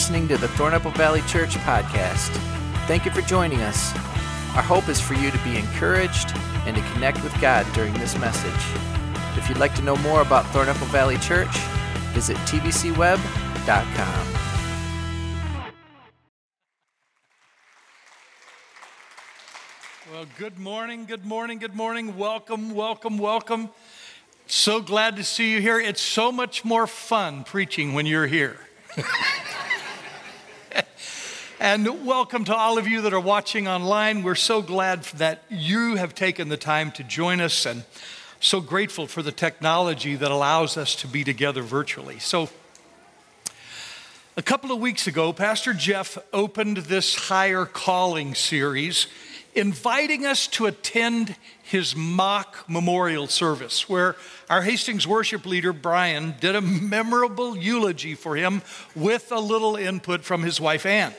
listening to the Thornapple Valley Church podcast. Thank you for joining us. Our hope is for you to be encouraged and to connect with God during this message. If you'd like to know more about Thornapple Valley Church, visit tvcweb.com. Well, good morning, good morning, good morning. Welcome, welcome, welcome. So glad to see you here. It's so much more fun preaching when you're here. and welcome to all of you that are watching online. We're so glad that you have taken the time to join us and so grateful for the technology that allows us to be together virtually. So, a couple of weeks ago, Pastor Jeff opened this higher calling series, inviting us to attend his mock memorial service, where our Hastings worship leader, Brian, did a memorable eulogy for him with a little input from his wife, Ann.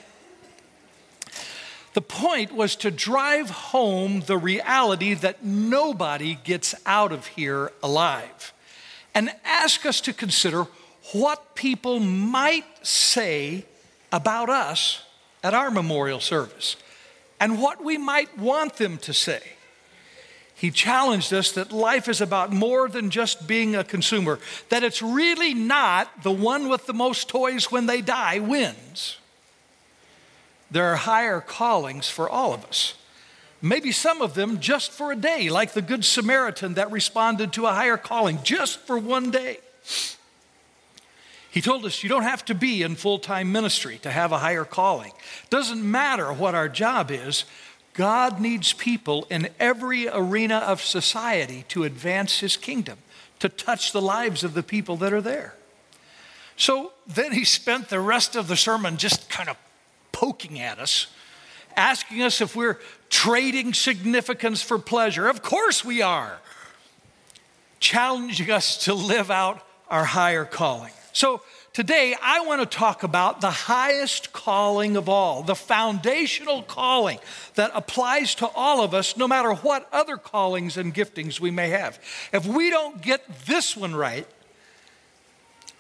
The point was to drive home the reality that nobody gets out of here alive and ask us to consider what people might say about us at our memorial service and what we might want them to say. He challenged us that life is about more than just being a consumer, that it's really not the one with the most toys when they die wins. There are higher callings for all of us. Maybe some of them just for a day, like the Good Samaritan that responded to a higher calling just for one day. He told us you don't have to be in full time ministry to have a higher calling. Doesn't matter what our job is, God needs people in every arena of society to advance his kingdom, to touch the lives of the people that are there. So then he spent the rest of the sermon just kind of poking at us, asking us if we're trading significance for pleasure. Of course we are. Challenging us to live out our higher calling. So today I want to talk about the highest calling of all, the foundational calling that applies to all of us, no matter what other callings and giftings we may have. If we don't get this one right,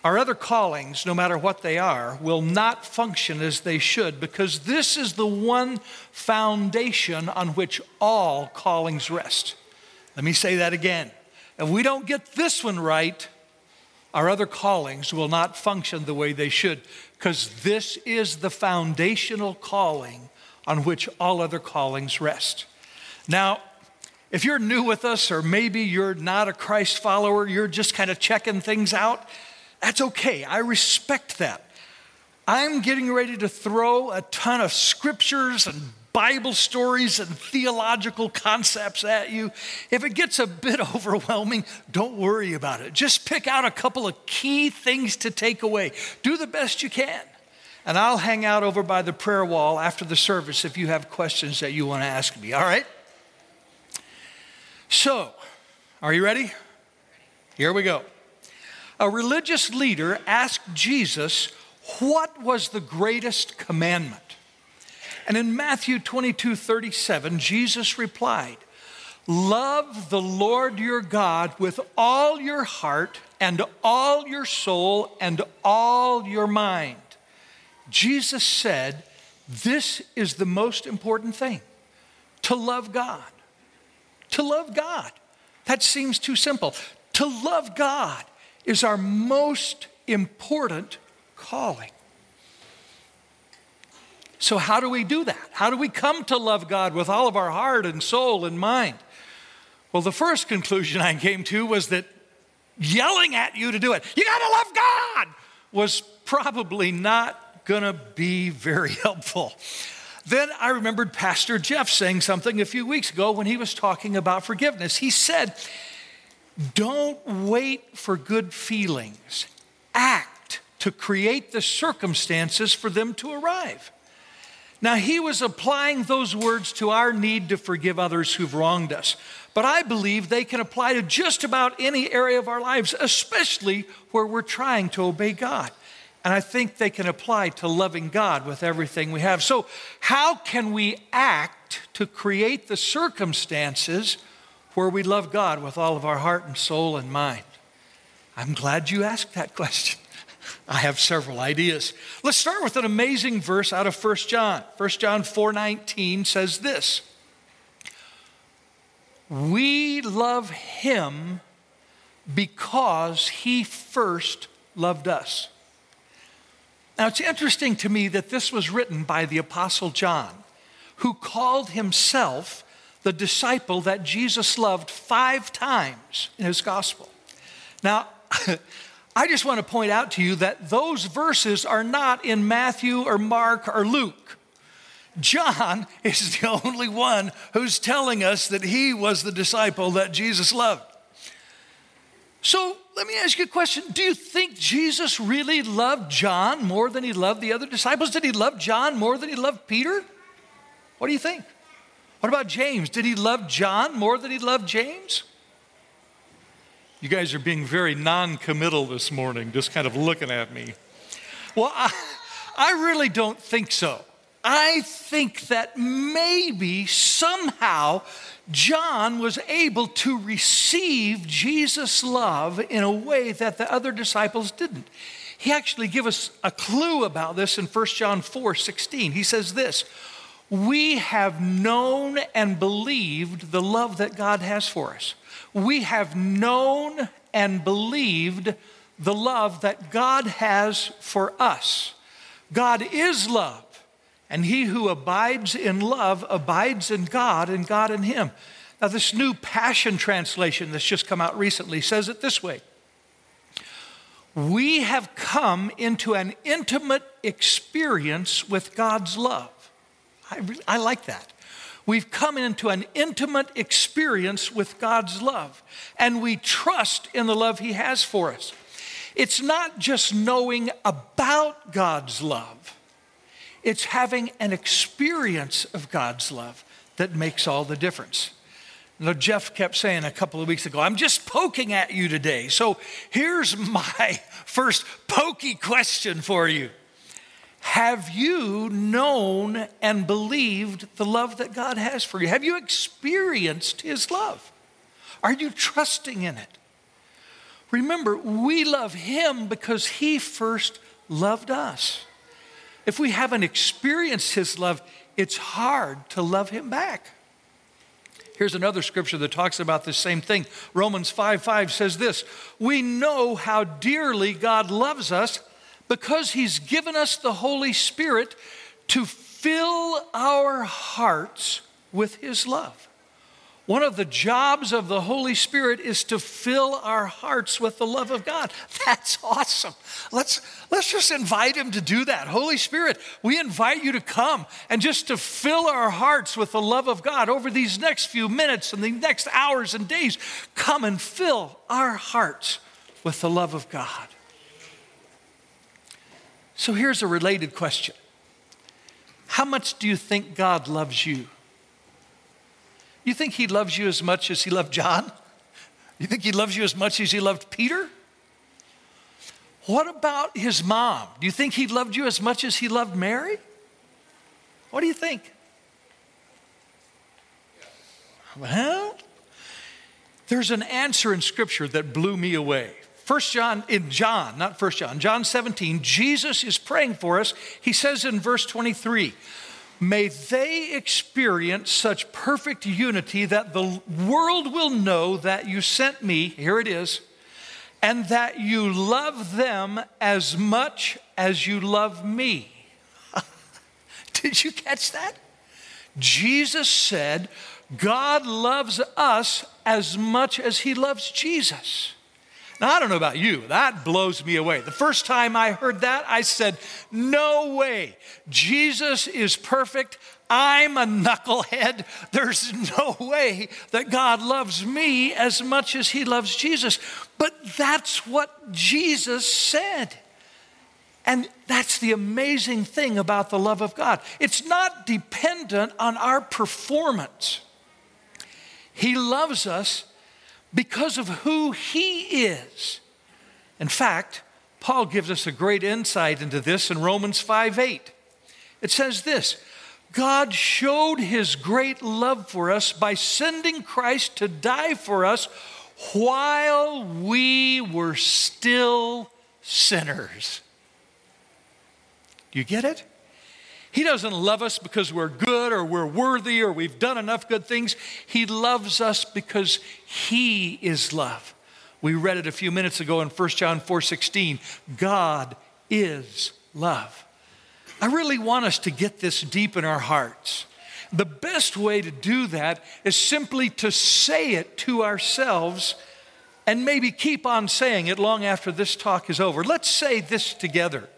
our other callings, no matter what they are, will not function as they should because this is the one foundation on which all callings rest. Let me say that again. If we don't get this one right, our other callings will not function the way they should because this is the foundational calling on which all other callings rest. Now, if you're new with us, or maybe you're not a Christ follower, you're just kind of checking things out, that's okay. I respect that. I'm getting ready to throw a ton of scriptures and Bible stories and theological concepts at you. If it gets a bit overwhelming, don't worry about it. Just pick out a couple of key things to take away. Do the best you can. And I'll hang out over by the prayer wall after the service if you have questions that you want to ask me, all right? So, are you ready? Here we go a religious leader asked Jesus, What was the greatest commandment? And in Matthew 22 37, Jesus replied, Love the Lord your God with all your heart and all your soul and all your mind. Jesus said, This is the most important thing to love God. To love God. That seems too simple. To love God is our most important calling. So, how do we do that? How do we come to love God with all of our heart and soul and mind? Well, the first conclusion I came to was that yelling at you to do it, you gotta love God, was probably not gonna be very helpful. Then I remembered Pastor Jeff saying something a few weeks ago when he was talking about forgiveness. He said, don't wait for good feelings. Act to create the circumstances for them to arrive. Now, he was applying those words to our need to forgive others who've wronged us. But I believe they can apply to just about any area of our lives, especially where we're trying to obey God. And I think they can apply to loving God with everything we have. So, how can we act to create the circumstances where we love God with all of our heart and soul and mind? I'm glad you asked that question. I have several ideas. Let's start with an amazing verse out of 1 John. 1 John 4:19 says this. We love him because he first loved us. Now, it's interesting to me that this was written by the Apostle John, who called himself the disciple that Jesus loved five times in his gospel. Now, I just want to point out to you that those verses are not in Matthew or Mark or Luke. John is the only one who's telling us that he was the disciple that Jesus loved. So let me ask you a question. Do you think Jesus really loved John more than he loved the other disciples? Did he love John more than he loved Peter? What do you think? What about James? Did he love John more than he loved James? You guys are being very non committal this morning, just kind of looking at me. Well, I, I really don't think so. I think that maybe somehow John was able to receive Jesus' love in a way that the other disciples didn't. He actually gives us a clue about this in 1 John 4 16. He says this We have known and believed the love that God has for us we have known and believed the love that God has for us. God is love, and he who abides in love abides in God and God in him. Now, this new Passion Translation that's just come out recently says it this way We have come into an intimate experience with God's love. I, really, I like that. We've come into an intimate experience with God's love, and we trust in the love He has for us. It's not just knowing about God's love, it's having an experience of God's love that makes all the difference. You know, Jeff kept saying a couple of weeks ago, I'm just poking at you today. So here's my first pokey question for you. Have you known and believed the love that God has for you? Have you experienced His love? Are you trusting in it? Remember, we love Him because He first loved us. If we haven't experienced His love, it's hard to love Him back. Here's another scripture that talks about the same thing. Romans 5 5 says this We know how dearly God loves us because He's given us the Holy Spirit to fill our hearts with His love. One of the jobs of the Holy Spirit is to fill our hearts with the love of God. That's awesome. Let's, let's just invite Him to do that. Holy Spirit, we invite you to come and just to fill our hearts with the love of God over these next few minutes and the next hours and days. Come and fill our hearts with the love of God. So here's a related question How much do you think God loves you? You think He loves you as much as He loved John? You think He loves you as much as He loved Peter? What about His mom? Do you think He loved you as much as He loved Mary? What do you think? Well, there's an answer in Scripture that blew me away. First John, in John, not First John, John 17, Jesus is praying for us. He says in verse 23, May they experience such perfect unity that the world will know that you sent me, here it is, and that you love them as much as you love me. Did you catch that? Jesus said, God loves us as much as he loves Jesus. Now, I don't know about you, that blows me away. The first time I heard that, I said, No way. Jesus is perfect. I'm a knucklehead. There's no way that God loves me as much as he loves Jesus. But that's what Jesus said. And that's the amazing thing about the love of God. It's not dependent on our performance. He loves us because of who he is. In fact, Paul gives us a great insight into this in Romans 5 8. It says this God showed his great love for us by sending Christ to die for us while we were still sinners. Do you get it? He doesn't love us because we're good or we're worthy or we've done enough good things. He loves us because He is love. We read it a few minutes ago in 1 John 4:16. God is love. I really want us to get this deep in our hearts. The best way to do that is simply to say it to ourselves and maybe keep on saying it long after this talk is over. Let's say this together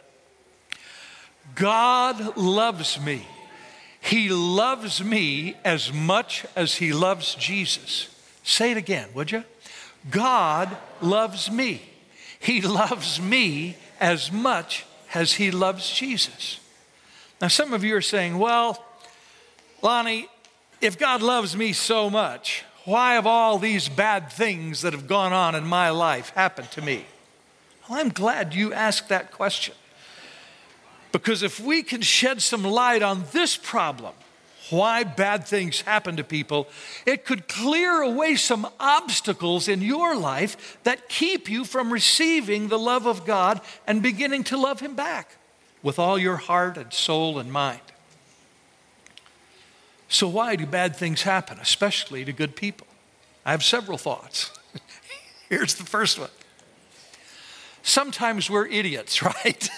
God loves me. He loves me as much as he loves Jesus. Say it again, would you? God loves me. He loves me as much as he loves Jesus. Now, some of you are saying, well, Lonnie, if God loves me so much, why have all these bad things that have gone on in my life happened to me? Well, I'm glad you asked that question. Because if we can shed some light on this problem, why bad things happen to people, it could clear away some obstacles in your life that keep you from receiving the love of God and beginning to love Him back with all your heart and soul and mind. So, why do bad things happen, especially to good people? I have several thoughts. Here's the first one. Sometimes we're idiots, right?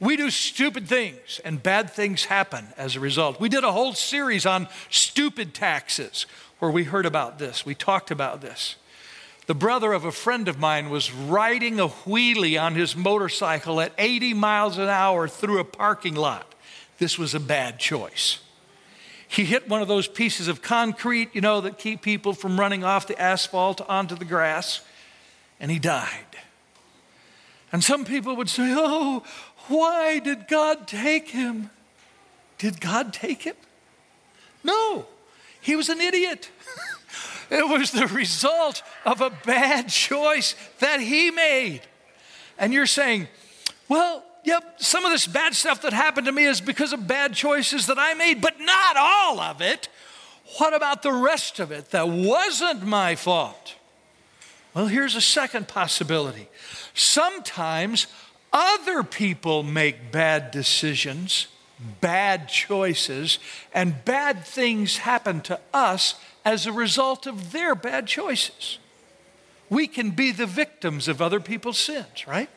We do stupid things and bad things happen as a result. We did a whole series on stupid taxes where we heard about this. We talked about this. The brother of a friend of mine was riding a wheelie on his motorcycle at 80 miles an hour through a parking lot. This was a bad choice. He hit one of those pieces of concrete, you know, that keep people from running off the asphalt onto the grass, and he died. And some people would say, Oh, why did God take him? Did God take him? No, he was an idiot. it was the result of a bad choice that he made. And you're saying, well, yep, some of this bad stuff that happened to me is because of bad choices that I made, but not all of it. What about the rest of it that wasn't my fault? Well, here's a second possibility. Sometimes other people make bad decisions, bad choices, and bad things happen to us as a result of their bad choices. We can be the victims of other people's sins, right?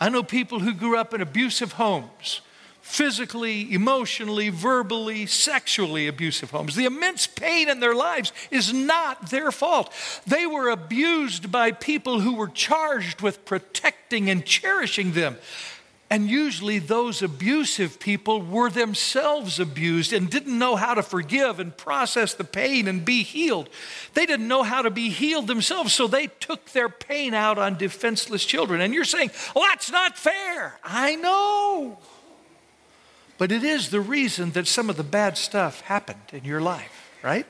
I know people who grew up in abusive homes physically, emotionally, verbally, sexually abusive homes. The immense pain in their lives is not their fault. They were abused by people who were charged with protecting and cherishing them. And usually, those abusive people were themselves abused and didn't know how to forgive and process the pain and be healed. They didn't know how to be healed themselves, so they took their pain out on defenseless children. And you're saying, well, that's not fair. I know. But it is the reason that some of the bad stuff happened in your life, right?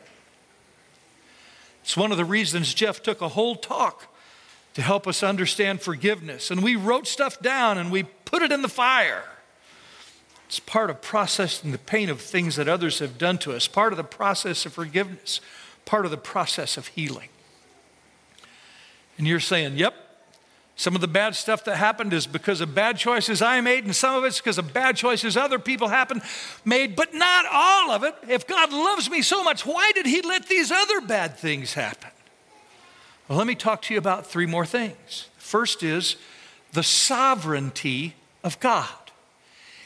It's one of the reasons Jeff took a whole talk to help us understand forgiveness. And we wrote stuff down and we put it in the fire. It's part of processing the pain of things that others have done to us, part of the process of forgiveness, part of the process of healing. And you're saying, yep, some of the bad stuff that happened is because of bad choices I made, and some of it's because of bad choices other people happened made, but not all of it. If God loves me so much, why did He let these other bad things happen? Well, let me talk to you about three more things. First is the sovereignty of God.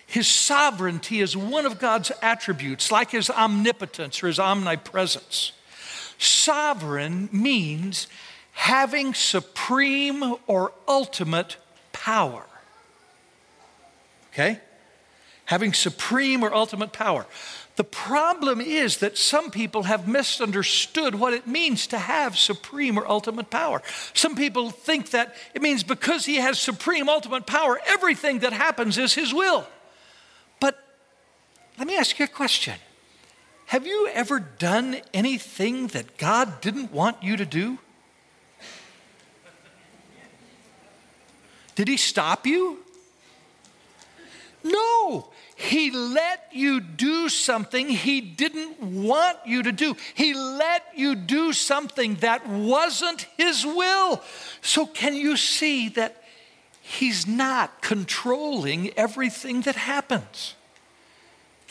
His sovereignty is one of God's attributes, like his omnipotence or his omnipresence. Sovereign means having supreme or ultimate power. Okay? Having supreme or ultimate power. The problem is that some people have misunderstood what it means to have supreme or ultimate power. Some people think that it means because he has supreme ultimate power, everything that happens is his will. But let me ask you a question Have you ever done anything that God didn't want you to do? Did he stop you? No. He let you do something he didn't want you to do. He let you do something that wasn't his will. So, can you see that He's not controlling everything that happens.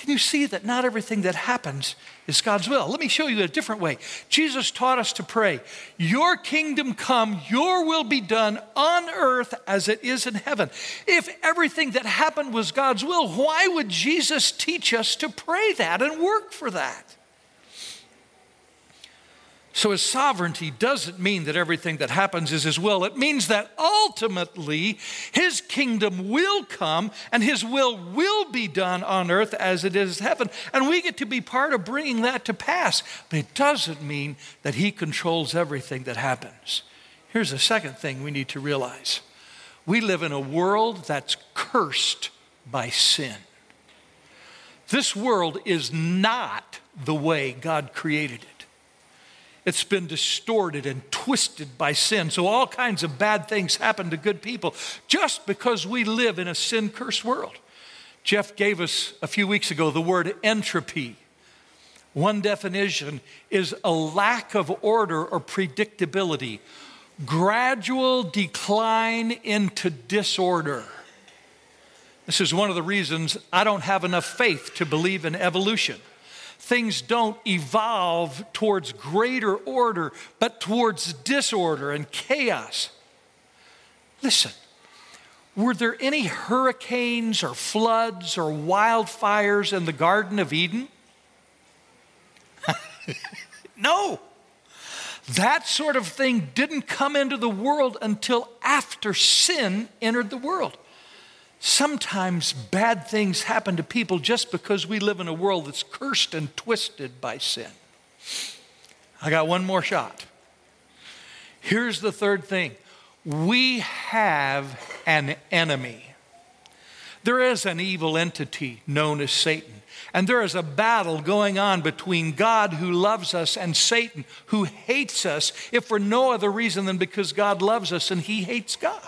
Can you see that not everything that happens is God's will? Let me show you a different way. Jesus taught us to pray, Your kingdom come, your will be done on earth as it is in heaven. If everything that happened was God's will, why would Jesus teach us to pray that and work for that? So, his sovereignty doesn't mean that everything that happens is his will. It means that ultimately his kingdom will come and his will will be done on earth as it is in heaven. And we get to be part of bringing that to pass. But it doesn't mean that he controls everything that happens. Here's the second thing we need to realize we live in a world that's cursed by sin. This world is not the way God created it. It's been distorted and twisted by sin. So, all kinds of bad things happen to good people just because we live in a sin cursed world. Jeff gave us a few weeks ago the word entropy. One definition is a lack of order or predictability, gradual decline into disorder. This is one of the reasons I don't have enough faith to believe in evolution things don't evolve towards greater order, but towards disorder and chaos. Listen, were there any hurricanes or floods or wildfires in the Garden of Eden? no. That sort of thing didn't come into the world until after sin entered the world. Sometimes bad things happen to people just because we live in a world that's cursed and twisted by sin. I got one more shot. Here's the third thing we have an enemy. There is an evil entity known as Satan. And there is a battle going on between God who loves us and Satan who hates us, if for no other reason than because God loves us and he hates God.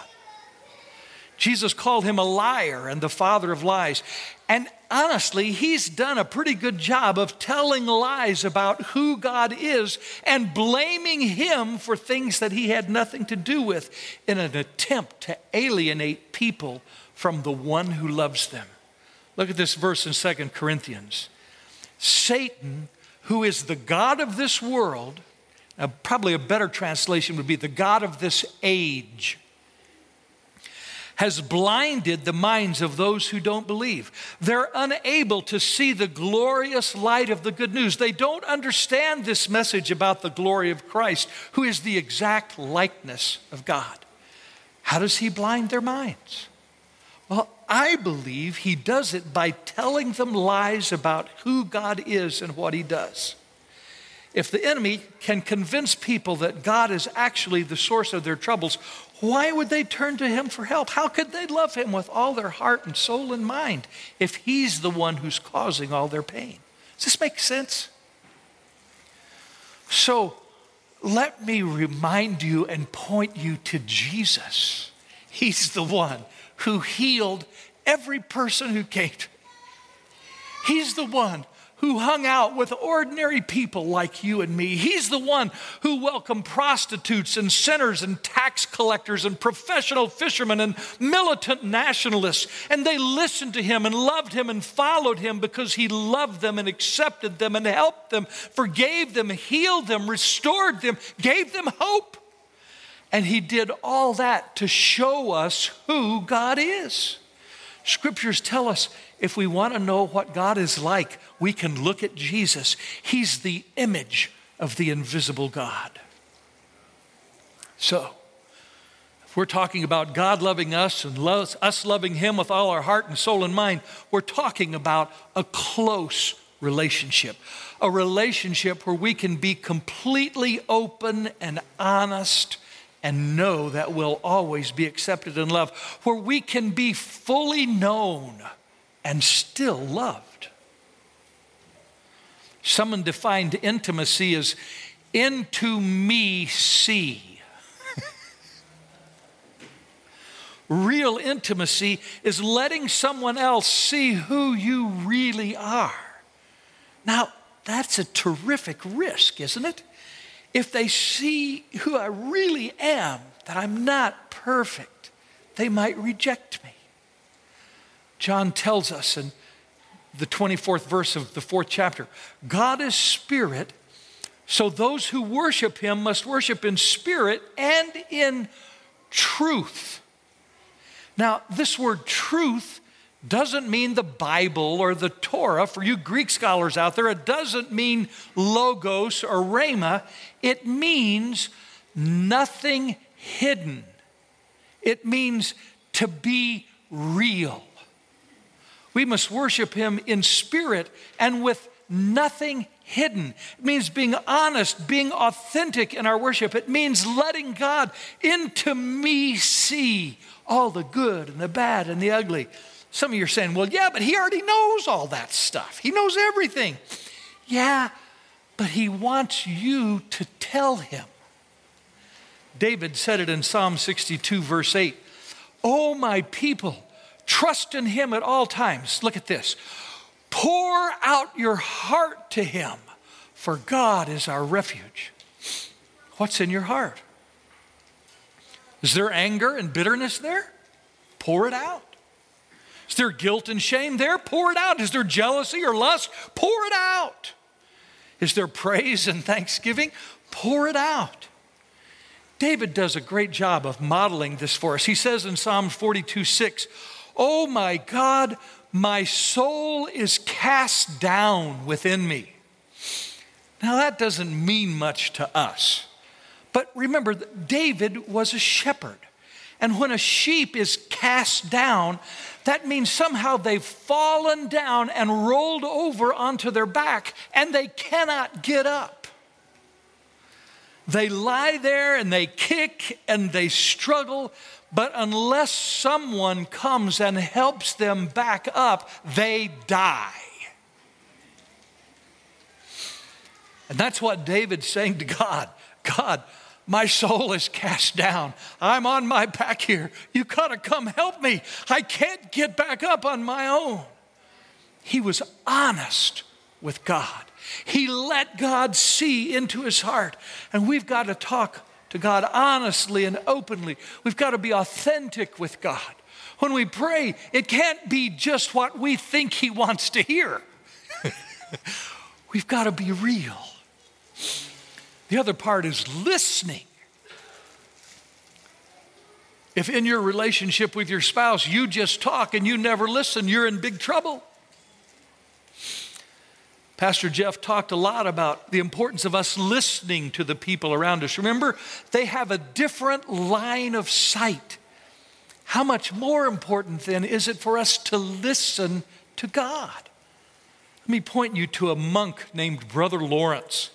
Jesus called him a liar and the father of lies. And honestly, he's done a pretty good job of telling lies about who God is and blaming him for things that he had nothing to do with in an attempt to alienate people from the one who loves them. Look at this verse in Second Corinthians. Satan, who is the God of this world, now probably a better translation would be the God of this age has blinded the minds of those who don't believe. They're unable to see the glorious light of the good news. They don't understand this message about the glory of Christ, who is the exact likeness of God. How does he blind their minds? Well, I believe he does it by telling them lies about who God is and what he does. If the enemy can convince people that God is actually the source of their troubles, why would they turn to him for help? How could they love him with all their heart and soul and mind if he's the one who's causing all their pain? Does this make sense? So let me remind you and point you to Jesus. He's the one who healed every person who came He's the one who hung out with ordinary people like you and me. He's the one who welcomed prostitutes and sinners and tax collectors and professional fishermen and militant nationalists. And they listened to him and loved him and followed him because he loved them and accepted them and helped them, forgave them, healed them, restored them, gave them hope. And he did all that to show us who God is. Scriptures tell us if we want to know what God is like, we can look at Jesus. He's the image of the invisible God. So, if we're talking about God loving us and us loving Him with all our heart and soul and mind, we're talking about a close relationship. A relationship where we can be completely open and honest and know that we'll always be accepted and loved, where we can be fully known and still loved. Someone defined intimacy as into me see. Real intimacy is letting someone else see who you really are. Now, that's a terrific risk, isn't it? if they see who I really am, that I'm not perfect, they might reject me. John tells us in the 24th verse of the fourth chapter God is spirit, so those who worship him must worship in spirit and in truth. Now, this word truth doesn't mean the Bible or the Torah. For you Greek scholars out there, it doesn't mean logos or rhema. It means nothing hidden. It means to be real. We must worship Him in spirit and with nothing hidden. It means being honest, being authentic in our worship. It means letting God into me see all the good and the bad and the ugly. Some of you are saying, well, yeah, but he already knows all that stuff. He knows everything. Yeah, but he wants you to tell him. David said it in Psalm 62, verse 8 Oh, my people, trust in him at all times. Look at this. Pour out your heart to him, for God is our refuge. What's in your heart? Is there anger and bitterness there? Pour it out. Is there guilt and shame there? Pour it out. Is there jealousy or lust? Pour it out. Is there praise and thanksgiving? Pour it out. David does a great job of modeling this for us. He says in Psalm 42 6, Oh my God, my soul is cast down within me. Now, that doesn't mean much to us. But remember, David was a shepherd. And when a sheep is cast down, that means somehow they've fallen down and rolled over onto their back and they cannot get up. They lie there and they kick and they struggle, but unless someone comes and helps them back up, they die. And that's what David's saying to God God, my soul is cast down. I'm on my back here. You got to come help me. I can't get back up on my own. He was honest with God. He let God see into his heart. And we've got to talk to God honestly and openly. We've got to be authentic with God. When we pray, it can't be just what we think He wants to hear. We've got to be real. The other part is listening. If in your relationship with your spouse you just talk and you never listen, you're in big trouble. Pastor Jeff talked a lot about the importance of us listening to the people around us. Remember, they have a different line of sight. How much more important then is it for us to listen to God? Let me point you to a monk named Brother Lawrence.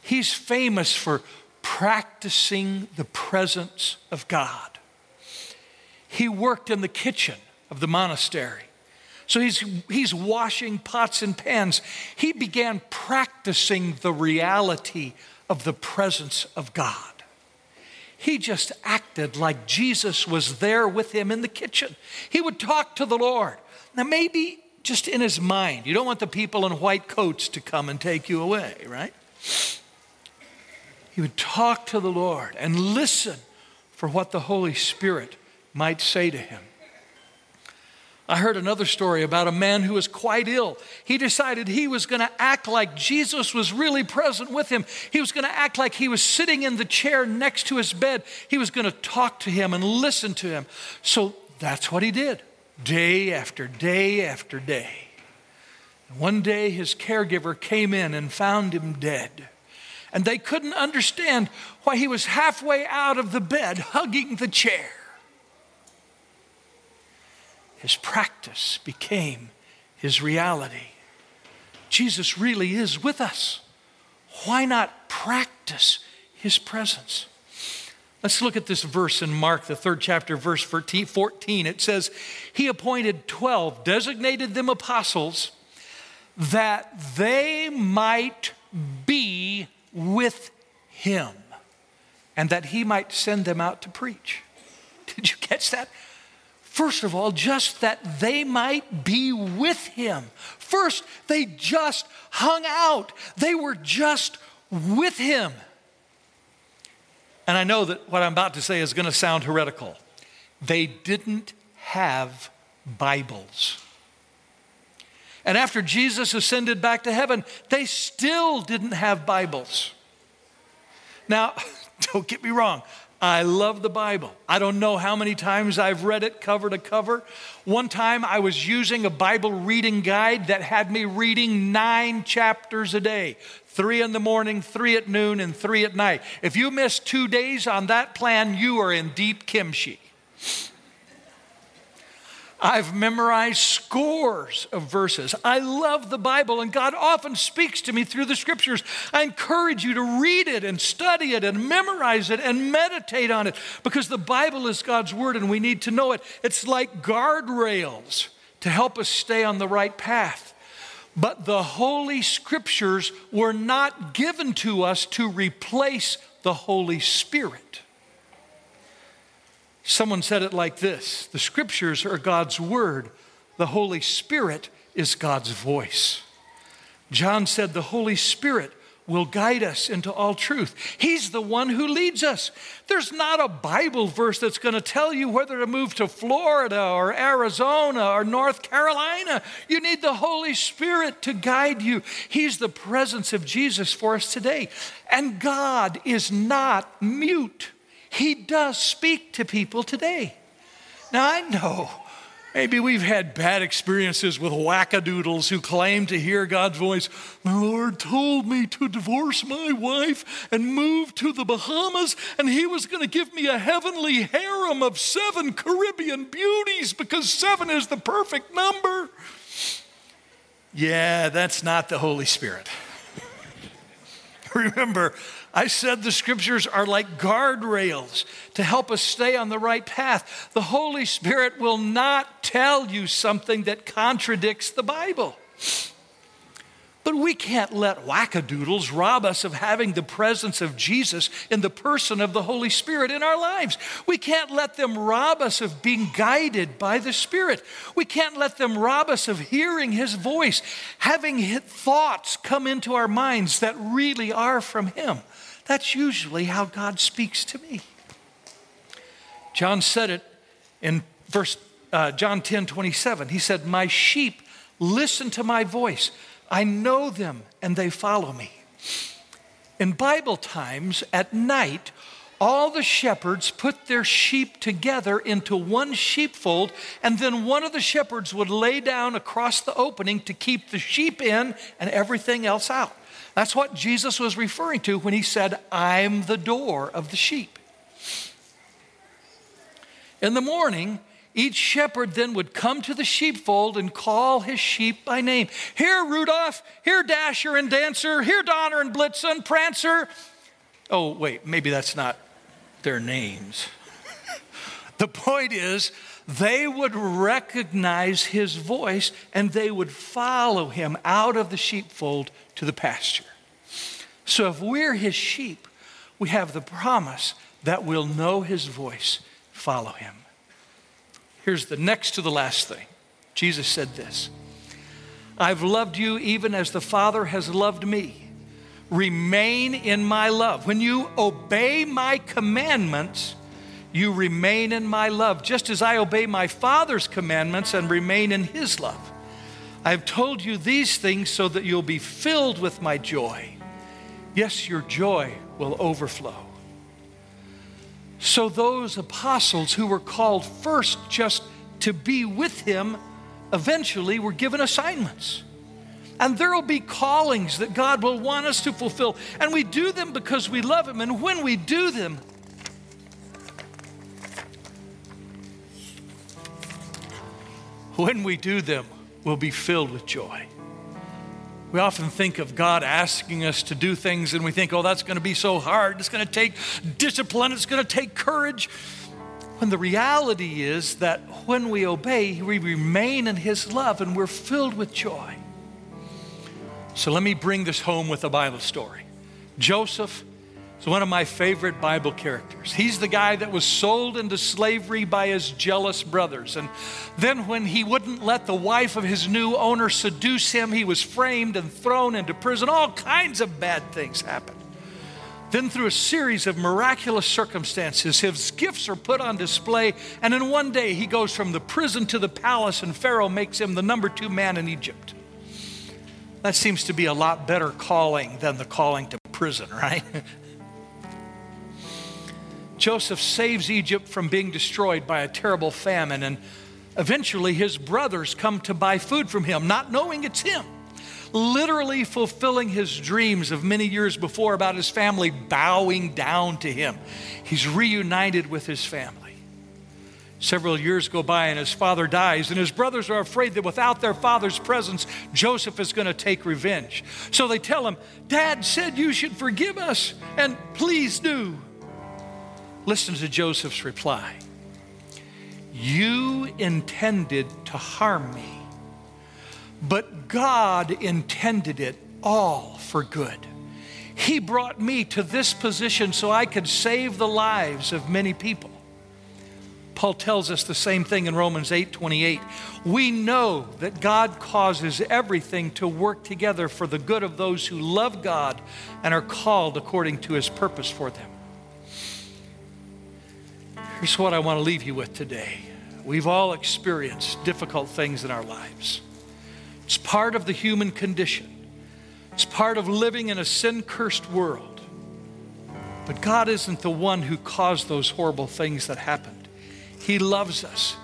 He's famous for practicing the presence of God. He worked in the kitchen of the monastery. So he's, he's washing pots and pans. He began practicing the reality of the presence of God. He just acted like Jesus was there with him in the kitchen. He would talk to the Lord. Now, maybe just in his mind, you don't want the people in white coats to come and take you away, right? He would talk to the Lord and listen for what the Holy Spirit might say to him. I heard another story about a man who was quite ill. He decided he was going to act like Jesus was really present with him. He was going to act like he was sitting in the chair next to his bed. He was going to talk to him and listen to him. So that's what he did, day after day after day. One day his caregiver came in and found him dead and they couldn't understand why he was halfway out of the bed hugging the chair. His practice became his reality. Jesus really is with us. Why not practice his presence? Let's look at this verse in Mark, the third chapter, verse 14. It says, He appointed 12, designated them apostles, that they might be with him and that he might send them out to preach. Did you catch that? First of all, just that they might be with him. First, they just hung out, they were just with him. And I know that what I'm about to say is going to sound heretical. they didn't have Bibles. And after Jesus ascended back to heaven, they still didn't have Bibles. Now, don't get me wrong, I love the Bible. I don't know how many times I've read it cover to cover. One time I was using a Bible reading guide that had me reading nine chapters a day three in the morning, three at noon, and three at night. If you miss two days on that plan, you are in deep kimchi. I've memorized scores of verses. I love the Bible, and God often speaks to me through the scriptures. I encourage you to read it and study it and memorize it and meditate on it because the Bible is God's word and we need to know it. It's like guardrails to help us stay on the right path. But the Holy Scriptures were not given to us to replace the Holy Spirit. Someone said it like this The scriptures are God's word, the Holy Spirit is God's voice. John said, The Holy Spirit will guide us into all truth. He's the one who leads us. There's not a Bible verse that's going to tell you whether to move to Florida or Arizona or North Carolina. You need the Holy Spirit to guide you. He's the presence of Jesus for us today. And God is not mute. He does speak to people today. Now, I know maybe we've had bad experiences with wackadoodles who claim to hear God's voice. The Lord told me to divorce my wife and move to the Bahamas, and He was going to give me a heavenly harem of seven Caribbean beauties because seven is the perfect number. Yeah, that's not the Holy Spirit. Remember, I said the scriptures are like guardrails to help us stay on the right path. The Holy Spirit will not tell you something that contradicts the Bible. But we can't let wackadoodles rob us of having the presence of Jesus in the person of the Holy Spirit in our lives. We can't let them rob us of being guided by the Spirit. We can't let them rob us of hearing His voice, having thoughts come into our minds that really are from Him. That's usually how God speaks to me. John said it in verse uh, John 10 27. He said, My sheep listen to my voice. I know them and they follow me. In Bible times, at night, all the shepherds put their sheep together into one sheepfold, and then one of the shepherds would lay down across the opening to keep the sheep in and everything else out. That's what Jesus was referring to when he said, I'm the door of the sheep. In the morning, each shepherd then would come to the sheepfold and call his sheep by name. Here, Rudolph. Here, Dasher and Dancer. Here, Donner and Blitzen, Prancer. Oh, wait, maybe that's not their names. the point is, they would recognize his voice and they would follow him out of the sheepfold to the pasture. So if we're his sheep, we have the promise that we'll know his voice, follow him. Here's the next to the last thing Jesus said this I've loved you even as the Father has loved me. Remain in my love. When you obey my commandments, you remain in my love, just as I obey my Father's commandments and remain in his love. I have told you these things so that you'll be filled with my joy. Yes, your joy will overflow. So, those apostles who were called first just to be with him eventually were given assignments. And there will be callings that God will want us to fulfill. And we do them because we love him. And when we do them, when we do them, we'll be filled with joy. We often think of God asking us to do things and we think, oh, that's going to be so hard. It's going to take discipline, it's going to take courage. When the reality is that when we obey, we remain in His love and we're filled with joy. So let me bring this home with a Bible story. Joseph is one of my favorite Bible characters. He's the guy that was sold into slavery by his jealous brothers. And then, when he wouldn't let the wife of his new owner seduce him, he was framed and thrown into prison. All kinds of bad things happened. Then, through a series of miraculous circumstances, his gifts are put on display. And in one day, he goes from the prison to the palace, and Pharaoh makes him the number two man in Egypt. That seems to be a lot better calling than the calling to prison, right? Joseph saves Egypt from being destroyed by a terrible famine, and eventually his brothers come to buy food from him, not knowing it's him literally fulfilling his dreams of many years before about his family bowing down to him. He's reunited with his family. Several years go by and his father dies, and his brothers are afraid that without their father's presence, Joseph is going to take revenge. So they tell him, Dad said you should forgive us, and please do. Listen to Joseph's reply You intended to harm me but God intended it all for good. He brought me to this position so I could save the lives of many people. Paul tells us the same thing in Romans 8 28. We know that God causes everything to work together for the good of those who love God and are called according to his purpose for them. Here's what I want to leave you with today. We've all experienced difficult things in our lives. It's part of the human condition, it's part of living in a sin cursed world. But God isn't the one who caused those horrible things that happened. He loves us.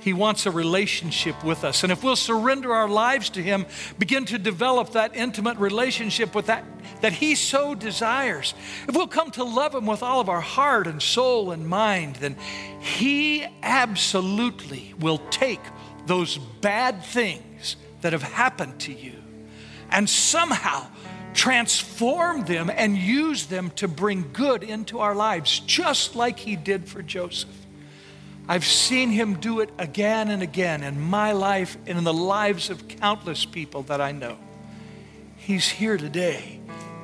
He wants a relationship with us. And if we'll surrender our lives to Him, begin to develop that intimate relationship with that that He so desires, if we'll come to love Him with all of our heart and soul and mind, then He absolutely will take those bad things that have happened to you and somehow transform them and use them to bring good into our lives, just like he did for Joseph. I've seen him do it again and again in my life and in the lives of countless people that I know. He's here today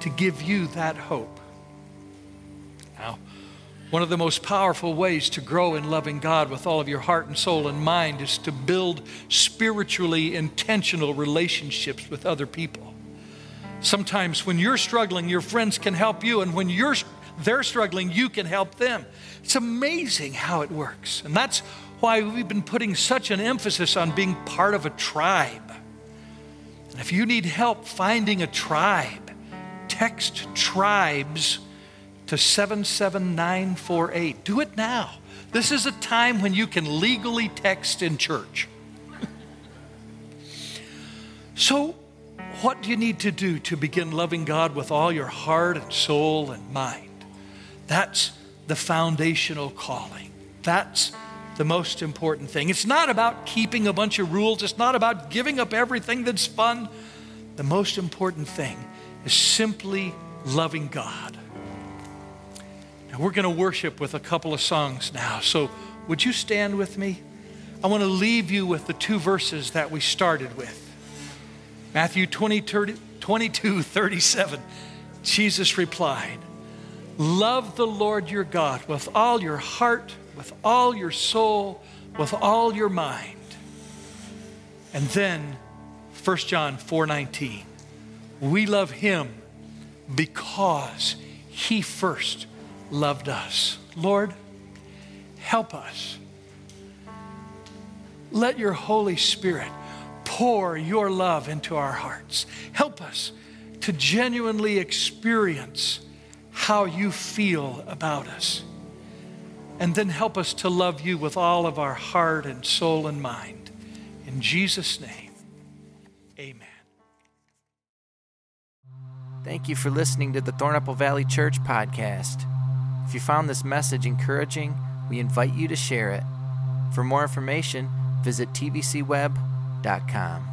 to give you that hope. Now, one of the most powerful ways to grow in loving God with all of your heart and soul and mind is to build spiritually intentional relationships with other people. Sometimes when you're struggling, your friends can help you, and when you're they're struggling, you can help them. It's amazing how it works. And that's why we've been putting such an emphasis on being part of a tribe. And if you need help finding a tribe, text tribes to 77948. Do it now. This is a time when you can legally text in church. so, what do you need to do to begin loving God with all your heart and soul and mind? That's the foundational calling. That's the most important thing. It's not about keeping a bunch of rules, it's not about giving up everything that's fun. The most important thing is simply loving God and we're going to worship with a couple of songs now. So, would you stand with me? I want to leave you with the two verses that we started with. Matthew 20, 30, 22, 37. Jesus replied, Love the Lord your God with all your heart, with all your soul, with all your mind. And then 1 John 4:19. We love him because he first loved us. Lord, help us. Let your Holy Spirit pour your love into our hearts. Help us to genuinely experience how you feel about us. And then help us to love you with all of our heart and soul and mind. In Jesus' name, amen. Thank you for listening to the Thornapple Valley Church podcast. If you found this message encouraging, we invite you to share it. For more information, visit tbcweb.com.